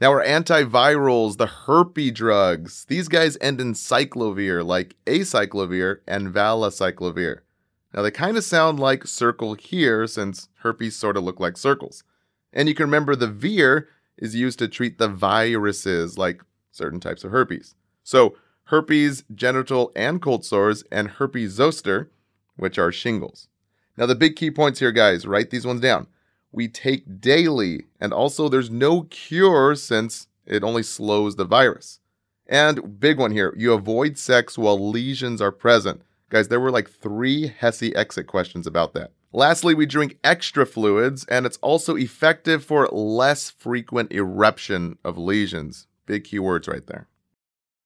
Now, our antivirals, the herpes drugs, these guys end in cyclovir, like acyclovir and valacyclovir. Now, they kind of sound like circle here since herpes sort of look like circles. And you can remember the vir is used to treat the viruses, like certain types of herpes. So, herpes genital and cold sores, and herpes zoster, which are shingles. Now, the big key points here, guys, write these ones down. We take daily, and also there's no cure since it only slows the virus. And big one here, you avoid sex while lesions are present. Guys, there were like three HESI exit questions about that. Lastly, we drink extra fluids, and it's also effective for less frequent eruption of lesions. Big keywords right there.